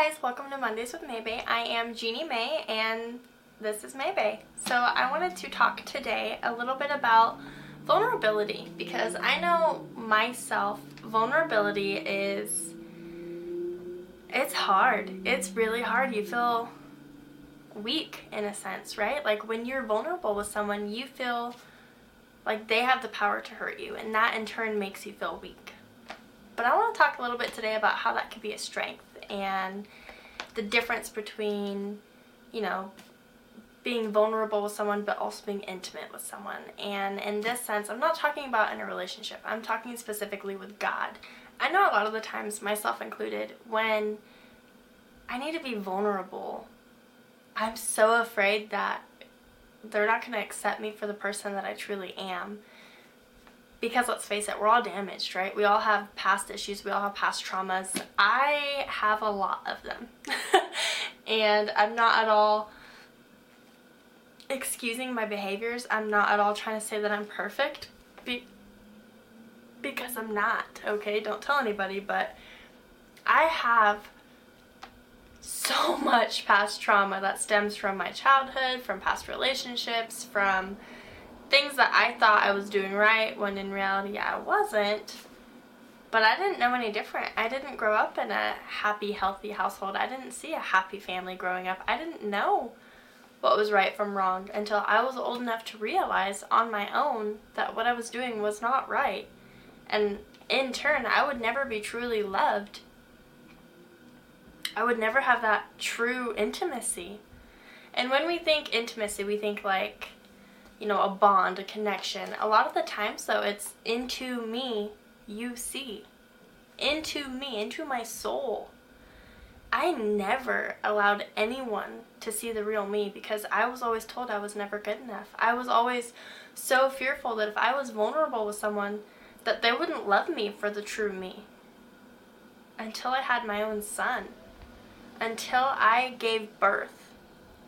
guys, welcome to Mondays with Maybay. I am Jeannie May and this is Maybay. So I wanted to talk today a little bit about vulnerability because I know myself vulnerability is it's hard. It's really hard. You feel weak in a sense, right? Like when you're vulnerable with someone, you feel like they have the power to hurt you and that in turn makes you feel weak. But I want to talk a little bit today about how that could be a strength and the difference between, you know, being vulnerable with someone but also being intimate with someone. And in this sense, I'm not talking about in a relationship. I'm talking specifically with God. I know a lot of the times, myself included, when I need to be vulnerable, I'm so afraid that they're not going to accept me for the person that I truly am because let's face it, we're all damaged, right? We all have past issues, we all have past traumas. I have a lot of them. and I'm not at all excusing my behaviors. I'm not at all trying to say that I'm perfect be because I'm not, okay? Don't tell anybody, but I have so much past trauma that stems from my childhood, from past relationships, from things that I thought I was doing right when in reality I wasn't. But I didn't know any different. I didn't grow up in a happy, healthy household. I didn't see a happy family growing up. I didn't know what was right from wrong until I was old enough to realize on my own that what I was doing was not right. And in turn, I would never be truly loved. I would never have that true intimacy. And when we think intimacy, we think like you know, a bond, a connection. A lot of the times, though, it's into me you see. Into me, into my soul. I never allowed anyone to see the real me because I was always told I was never good enough. I was always so fearful that if I was vulnerable with someone, that they wouldn't love me for the true me. Until I had my own son. Until I gave birth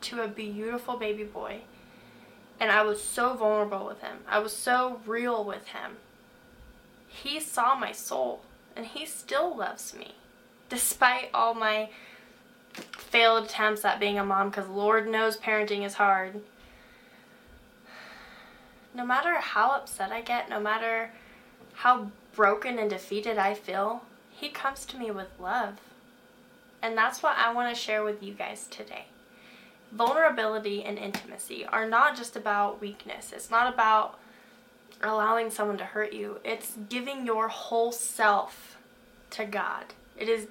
to a beautiful baby boy and I was so vulnerable with him. I was so real with him. He saw my soul and he still loves me despite all my failed attempts at being a mom because Lord knows parenting is hard. No matter how upset I get, no matter how broken and defeated I feel, he comes to me with love. And that's what I want to share with you guys today vulnerability and intimacy are not just about weakness. It's not about allowing someone to hurt you. It's giving your whole self to God. It is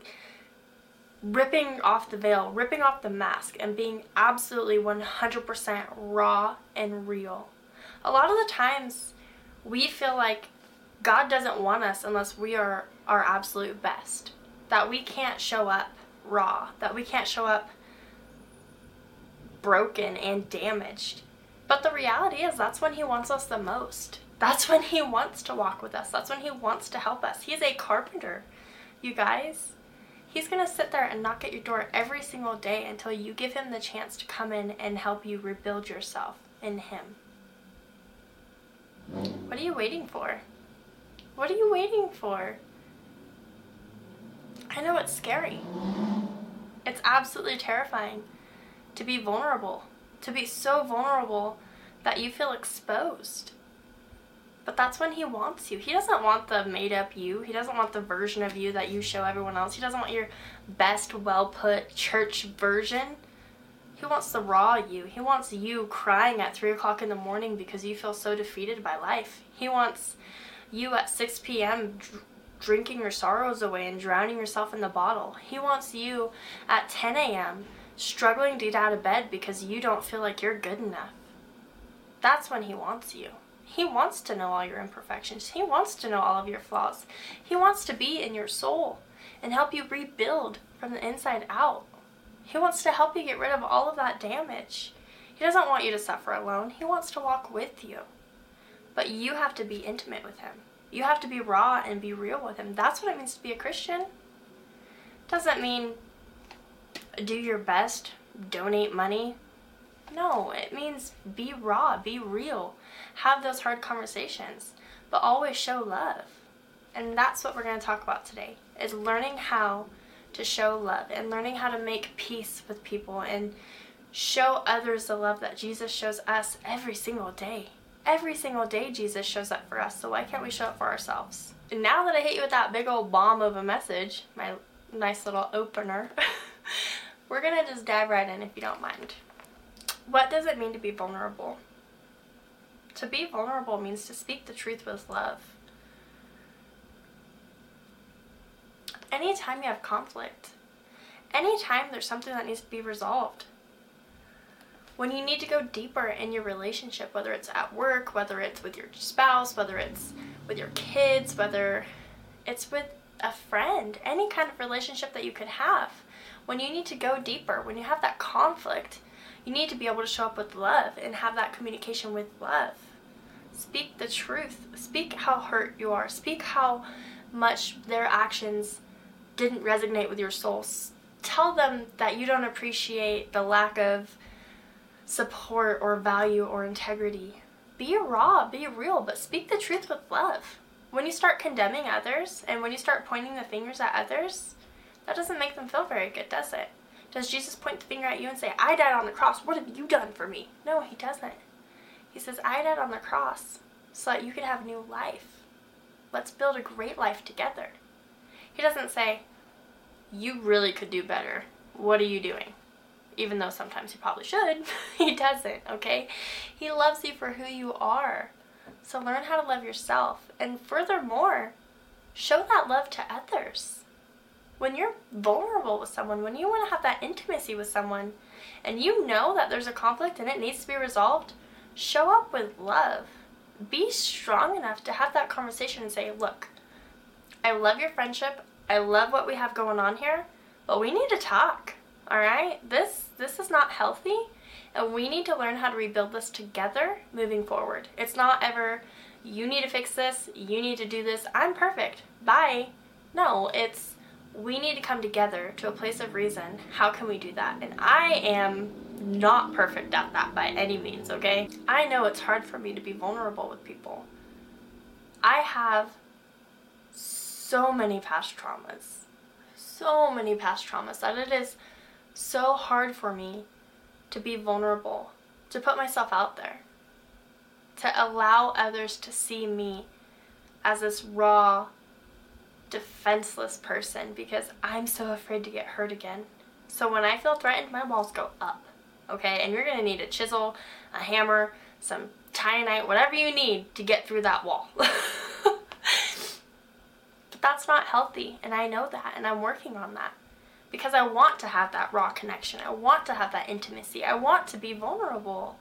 ripping off the veil, ripping off the mask, and being absolutely 100% raw and real. A lot of the times, we feel like God doesn't want us unless we are our absolute best. That we can't show up raw, that we can't show up broken and damaged. But the reality is, that's when He wants us the most. That's when He wants to walk with us. That's when He wants to help us. He's a carpenter, you guys. He's going to sit there and knock at your door every single day until you give Him the chance to come in and help you rebuild yourself in Him. What are you waiting for? What are you waiting for? I know it's scary. It's absolutely terrifying to be vulnerable, to be so vulnerable that you feel exposed. But that's when he wants you. He doesn't want the made up you. He doesn't want the version of you that you show everyone else. He doesn't want your best, well put church version. He wants the raw you. He wants you crying at 3 o'clock in the morning because you feel so defeated by life. He wants you at 6 p.m. Dr- drinking your sorrows away and drowning yourself in the bottle. He wants you at 10 a.m struggling to get out of bed because you don't feel like you're good enough. That's when he wants you. He wants to know all your imperfections. He wants to know all of your flaws. He wants to be in your soul and help you rebuild from the inside out. He wants to help you get rid of all of that damage. He doesn't want you to suffer alone. He wants to walk with you. But you have to be intimate with him. You have to be raw and be real with him. That's what it means to be a Christian. Doesn't mean do your best, donate money. No, it means be raw, be real, have those hard conversations, but always show love. And that's what we're going to talk about today is learning how to show love and learning how to make peace with people and show others the love that Jesus shows us every single day. Every single day, Jesus shows up for us, so why can't we show up for ourselves? And now that I hit you with that big old bomb of a message, my nice little opener, we're gonna just dive right in if you don't mind. What does it mean to be vulnerable? To be vulnerable means to speak the truth with love. Anytime you have conflict, anytime there's something that needs to be resolved, when you need to go deeper in your relationship, whether it's at work, whether it's with your spouse, whether it's with your kids, whether it's with a friend, any kind of relationship that you could have, when you need to go deeper, when you have that conflict, you need to be able to show up with love and have that communication with love. Speak the truth. Speak how hurt you are. Speak how much their actions didn't resonate with your soul. Tell them that you don't appreciate the lack of support or value or integrity. Be raw, be real, but speak the truth with love. When you start condemning others and when you start pointing the fingers at others, that doesn't make them feel very good, does it? Does Jesus point the finger at you and say, I died on the cross, what have you done for me? No, he doesn't. He says, I died on the cross so that you could have new life. Let's build a great life together. He doesn't say, You really could do better. What are you doing? Even though sometimes he probably should, he doesn't, okay? He loves you for who you are. So learn how to love yourself. And furthermore, show that love to others when you're vulnerable with someone, when you want to have that intimacy with someone, and you know that there's a conflict and it needs to be resolved, show up with love. Be strong enough to have that conversation and say, Look, I love your friendship. I love what we have going on here, but we need to talk. All right? This this is not healthy, and we need to learn how to rebuild this together moving forward. It's not ever you need to fix this, you need to do this. I'm perfect. Bye. No, it's we need to come together to a place of reason. How can we do that? And I am not perfect at that by any means, okay? I know it's hard for me to be vulnerable with people. I have so many past traumas, so many past traumas that it is so hard for me to be vulnerable, to put myself out there, to allow others to see me as this raw, defenseless person because I'm so afraid to get hurt again. So when I feel threatened, my walls go up. Okay? And you're to need a chisel, a hammer, some titanite, whatever you need to get through that wall. but that's not healthy, and I know that, and I'm working on that. Because I want to have that raw connection. I want to have that intimacy. I want to be vulnerable.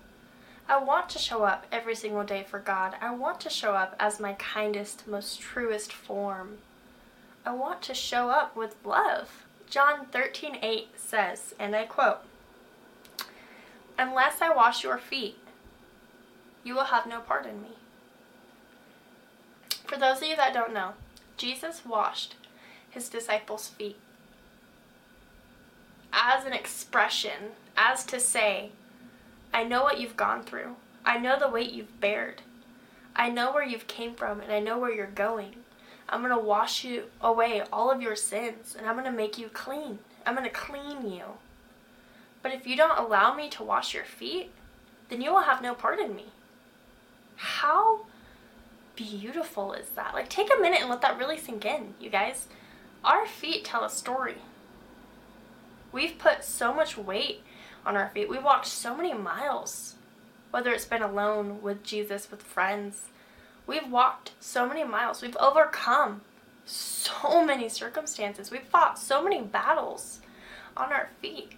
I want to show up every single day for God. I want to show up as my kindest, most truest form. I want to show up with love. John 13:8 says, and I quote, "Unless I wash your feet, you will have no part in me." For those of you that don't know, Jesus washed his disciples' feet as an expression, as to say, I know what you've gone through. I know the weight you've bared. I know where you've came from and I know where you're going. I'm going to wash you away all of your sins and I'm going to make you clean. I'm going to clean you. But if you don't allow me to wash your feet, then you will have no part in me. How beautiful is that? Like, take a minute and let that really sink in, you guys. Our feet tell a story. We've put so much weight on our feet. We walked so many miles, whether it's been alone, with Jesus, with friends, We've walked so many miles. We've overcome so many circumstances. We've fought so many battles on our feet.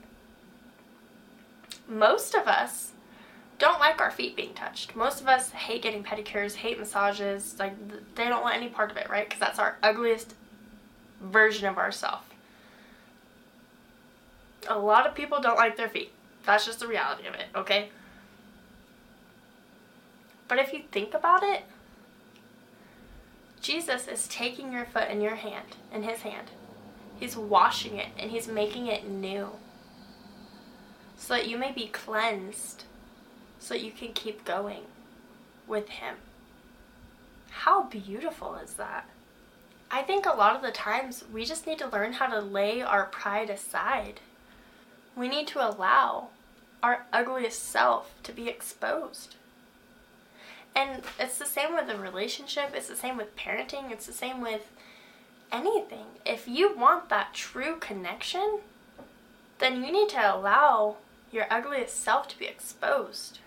Most of us don't like our feet being touched. Most of us hate getting pedicures, hate massages. Like they don't want any part of it, right? Because that's our ugliest version of ourselves. A lot of people don't like their feet. That's just the reality of it, okay? But if you think about it, Jesus is taking your foot in your hand, in his hand. He's washing it and he's making it new. So that you may be cleansed, so that you can keep going with him. How beautiful is that? I think a lot of the times we just need to learn how to lay our pride aside. We need to allow our ugliest self to be exposed. And it's the same with a relationship, it's the same with parenting, it's the same with anything. If you want that true connection, then you need to allow your ugliest self to be exposed.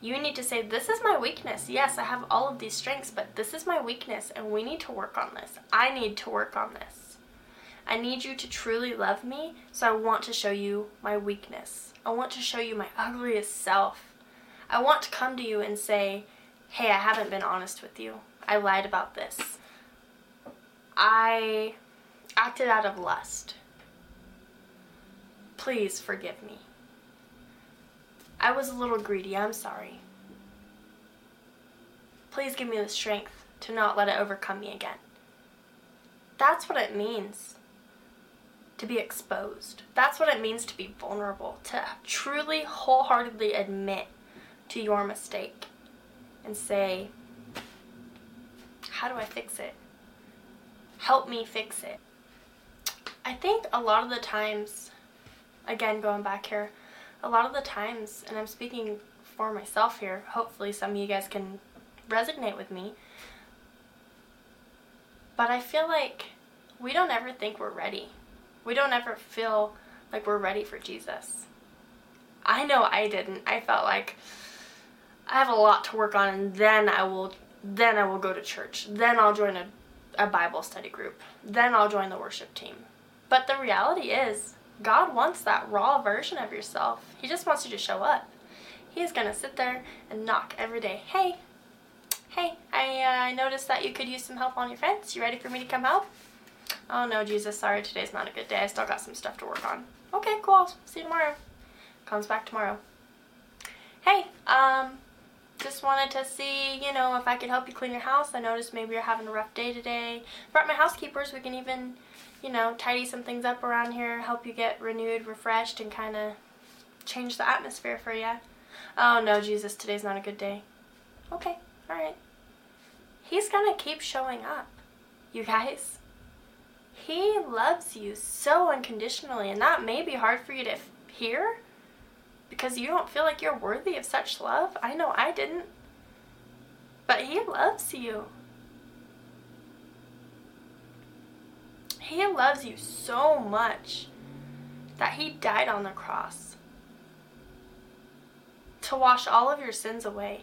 You need to say, This is my weakness. Yes, I have all of these strengths, but this is my weakness, and we need to work on this. I need to work on this. I need you to truly love me, so I want to show you my weakness. I want to show you my ugliest self. I want to come to you and say, Hey, I haven't been honest with you. I lied about this. I acted out of lust. Please forgive me. I was a little greedy. I'm sorry. Please give me the strength to not let it overcome me again. That's what it means to be exposed. That's what it means to be vulnerable, to truly, wholeheartedly admit to your mistake and say, How do I fix it? Help me fix it. I think a lot of the times, again, going back here, a lot of the times, and I'm speaking for myself here, hopefully some of you guys can resonate with me, but I feel like we don't ever think we're ready. We don't ever feel like we're ready for Jesus. I know I didn't. I felt like I have a lot to work on and then I will then I will go to church. Then I'll join a, a Bible study group. Then I'll join the worship team. But the reality is God wants that raw version of yourself. He just wants you to show up. He's going to sit there and knock every day. Hey, hey, I uh, noticed that you could use some help on your fence. You ready for me to come help? Oh no, Jesus, sorry, today's not a good day. I still got some stuff to work on. Okay, cool. See you tomorrow. Comes back tomorrow. Hey, um, just wanted to see, you know, if I could help you clean your house. I noticed maybe you're having a rough day today. Brought my housekeepers. We can even you know, tidy some things up around here, help you get renewed, refreshed, and kind of change the atmosphere for you. Oh no, Jesus, today's not a good day. Okay, alright. He's gonna keep showing up, you guys. He loves you so unconditionally, and that may be hard for you to hear because you don't feel like you're worthy of such love. I know I didn't. But He loves you. He loves you so much that He died on the cross to wash all of your sins away,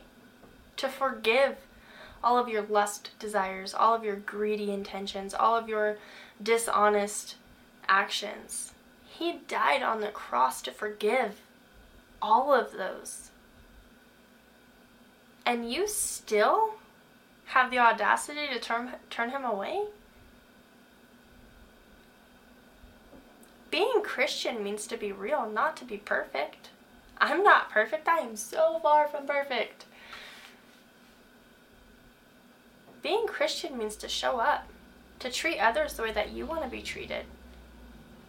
to forgive all of your lust desires, all of your greedy intentions, all of your dishonest actions. He died on the cross to forgive all of those. And you still have the audacity to turn, turn him away? being Christian means to be real, not to be perfect. I'm not perfect. I am so far from perfect. Being Christian means to show up, to treat others the way that you want to be treated,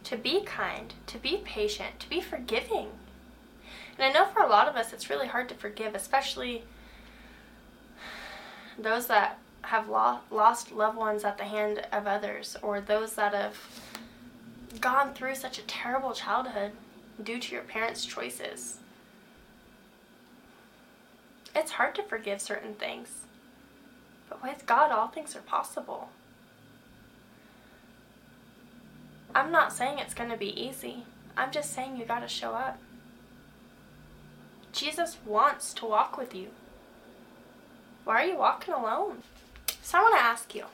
to be kind, to be patient, to be forgiving. And I know for a lot of us it's really hard to forgive, especially those that have lost loved ones at the hand of others or those that have gone through such a terrible childhood due to your parents' choices. It's hard to forgive certain things, but with God, all things are possible. I'm not saying it's going to be easy. I'm just saying you got to show up. Jesus wants to walk with you. Why are you walking alone? So I want to ask you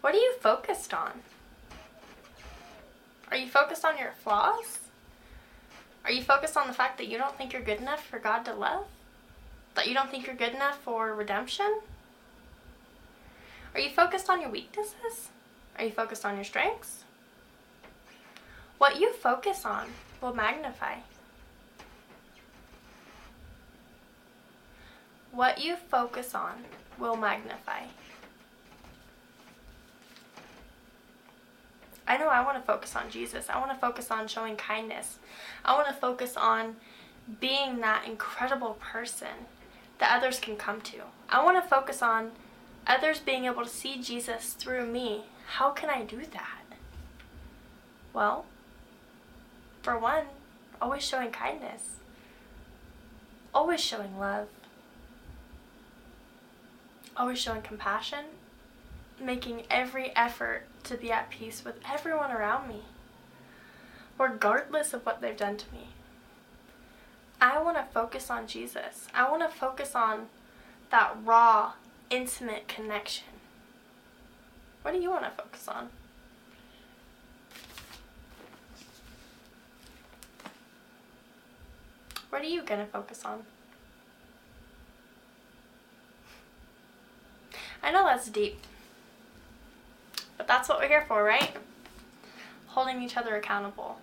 what are you focused on? Are you focused on your flaws? Are you focused on the fact that you don't think you're good enough for God to love? That you don't think you're good enough for redemption? Are you focused on your weaknesses? Are you focused on your strengths? What you focus on will magnify. What you focus on will magnify. I know I want to focus on Jesus. I want to focus on showing kindness. I want to focus on being that incredible person that others can come to. I want to focus on Others being able to see Jesus through me. How can I do that? Well, for one, always showing kindness, always showing love, always showing compassion, making every effort to be at peace with everyone around me, regardless of what they've done to me. I want to focus on Jesus. I want to focus on that raw, intimate connection. What do you want to focus on? What are you going to focus on? I know that's deep, but that's what we're here for, right? Holding each other accountable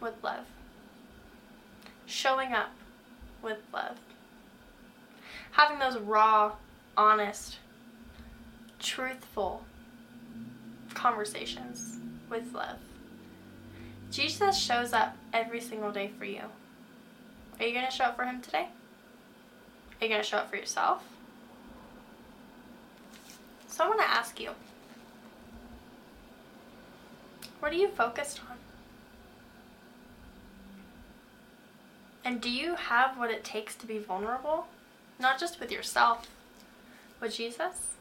with love, showing up with love, having those raw, honest, truthful conversations with love. Jesus shows up every single day for you. Are you going to show up for him today? Are you going to show up for yourself? So I want to ask you what are you focused on? And do you have what it takes to be vulnerable? Not just with yourself, with Jesus,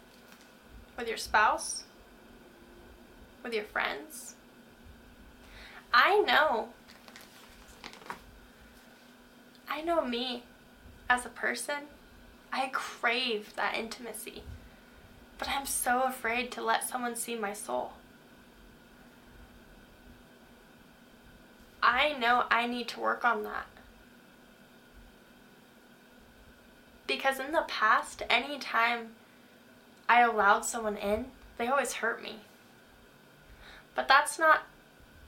with your spouse, with your friends. I know I know me as a person. I crave that intimacy. But I'm so afraid to let someone see my soul. I know I need to work on that. Because in the past, anytime I allowed someone in, they always hurt me. But that's not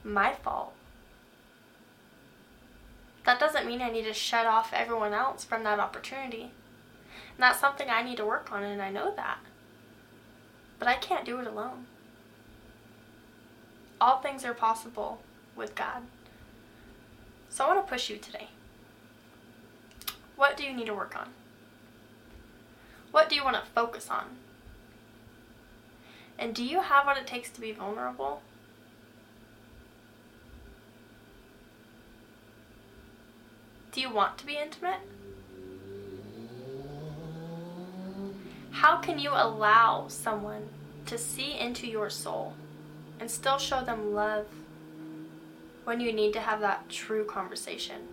my fault that doesn't mean I need to shut off everyone else from that opportunity. And that's something I need to work on, and I know that. But I can't do it alone. All things are possible with God. So I want to push you today. What do you need to work on? What do you want to focus on? And do you have what it takes to be vulnerable? Do you want to be intimate? How can you allow someone to see into your soul and still show them love when you need to have that true conversation?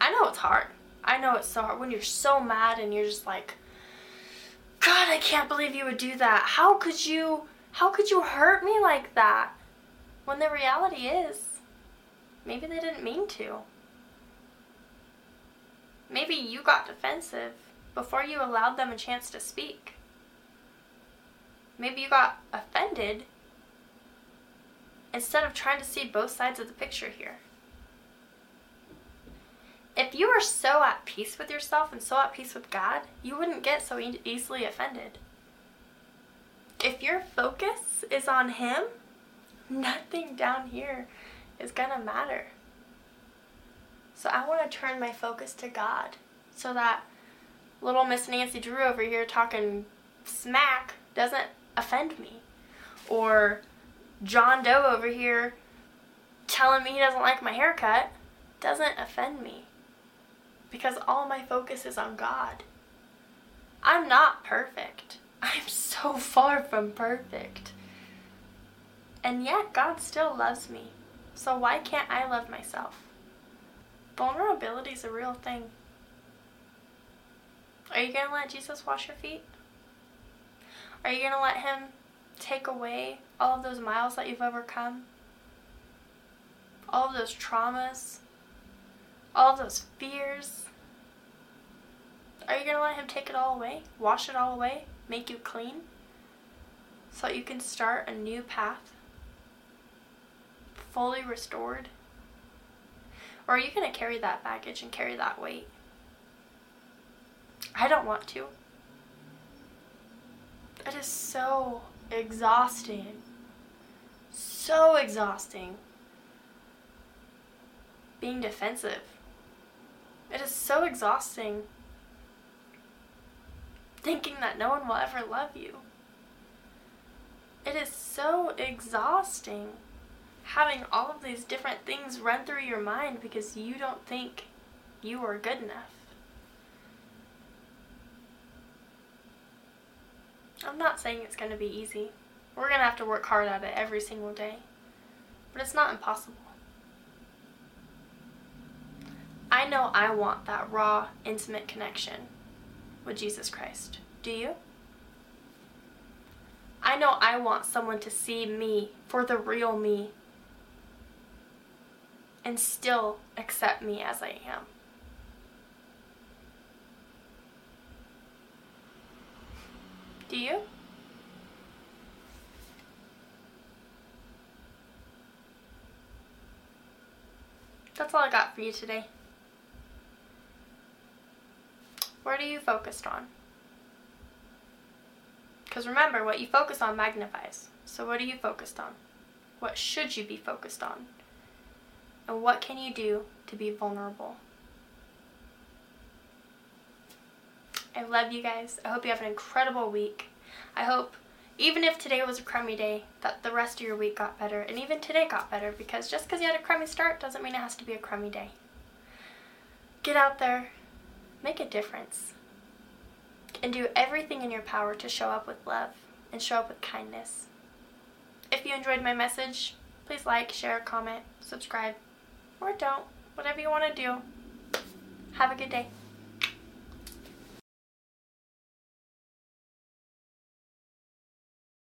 I know it's hard. I know it's so hard when you're so mad and you're just like, God, I can't believe you would do that. How could you, how could you hurt me like that? When the reality is, Maybe they didn't mean to. Maybe you got defensive before you allowed them a chance to speak. Maybe you got offended instead of trying to see both sides of the picture here. If you are so at peace with yourself and so at peace with God, you wouldn't get so e- easily offended. If your focus is on Him, nothing down here is to matter. So I want to turn my focus to God so that little Miss Nancy Drew over here talking smack doesn't offend me. Or John Doe over here telling me he doesn't like my haircut doesn't offend me. Because all my focus is on God. I'm not perfect. I'm so far from perfect. And yet, God still loves me. So why can't I love myself? Vulnerability is a real thing. Are you going to let Jesus wash your feet? Are you going to let Him take away all of those miles that you've overcome? All of those traumas? All of those fears? Are you going to let Him take it all away? Wash it all away? Make you clean? So that you can start a new path? fully restored? Or are you going to carry that baggage and carry that weight? I don't want to. It is so exhausting. So exhausting. Being defensive. It is so exhausting thinking that no one will ever love you. It is so exhausting having all of these different things run through your mind because you don't think you are good enough. I'm not saying it's going to be easy. We're going to have to work hard at it every single day. But it's not impossible. I know I want that raw, intimate connection with Jesus Christ. Do you? I know I want someone to see me for the real me and still accept me as I am. Do you? That's all I got for you today. What are you focused on? Because remember, what you focus on magnifies. So, what are you focused on? What should you be focused on? And what can you do to be vulnerable? I love you guys. I hope you have an incredible week. I hope, even if today was a crummy day, that the rest of your week got better. And even today got better because just because you had a crummy start doesn't mean it has to be a crummy day. Get out there, make a difference, and do everything in your power to show up with love and show up with kindness. If you enjoyed my message, please like, share, comment, subscribe, or don't. Whatever you want to do. Have a good day.